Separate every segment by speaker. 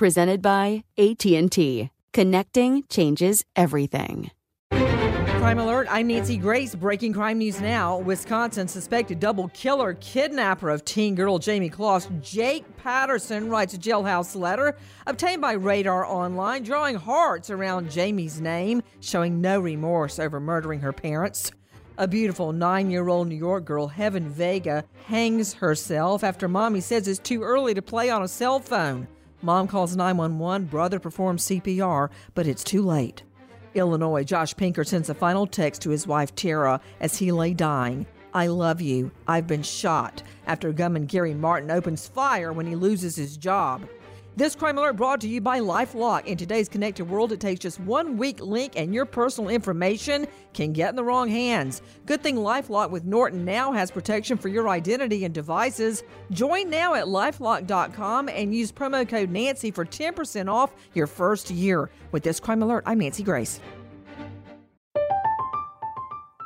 Speaker 1: presented by AT&T. Connecting changes everything.
Speaker 2: Crime alert, I'm Nancy Grace. Breaking crime news now. Wisconsin suspected double killer kidnapper of teen girl Jayme Closs, Jake Patterson, writes a jailhouse letter obtained by Radar Online, drawing hearts around Jayme's name, showing no remorse over murdering her parents. A beautiful nine year old New York girl, Heaven Vega, hangs herself after mommy says it's too early to play on a cell phone. Mom calls 911, brother performs CPR, but it's too late. Illinois, Josh Pinkard sends a final text to his wife Tara as he lay dying. I love you. I've been shot. After gunman Gary Martin opens fire when he loses his job. This crime alert brought to you by LifeLock. In today's connected world, it takes just one weak link and your personal information can get in the wrong hands. Good thing LifeLock with Norton now has protection for your identity and devices. Join now at lifelock.com and use promo code Nancy for 10% off your first year. With this crime alert, I'm Nancy Grace.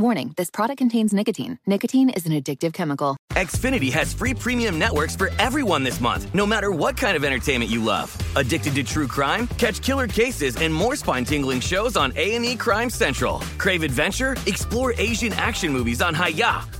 Speaker 3: Warning this product contains nicotine. Nicotine is an addictive chemical.
Speaker 4: Xfinity has free premium networks for everyone this month, no matter what kind of entertainment you love. Addicted to true crime? Catch killer cases and more spine-tingling shows on A&E Crime Central. Crave adventure? Explore Asian action movies on Hi-YAH.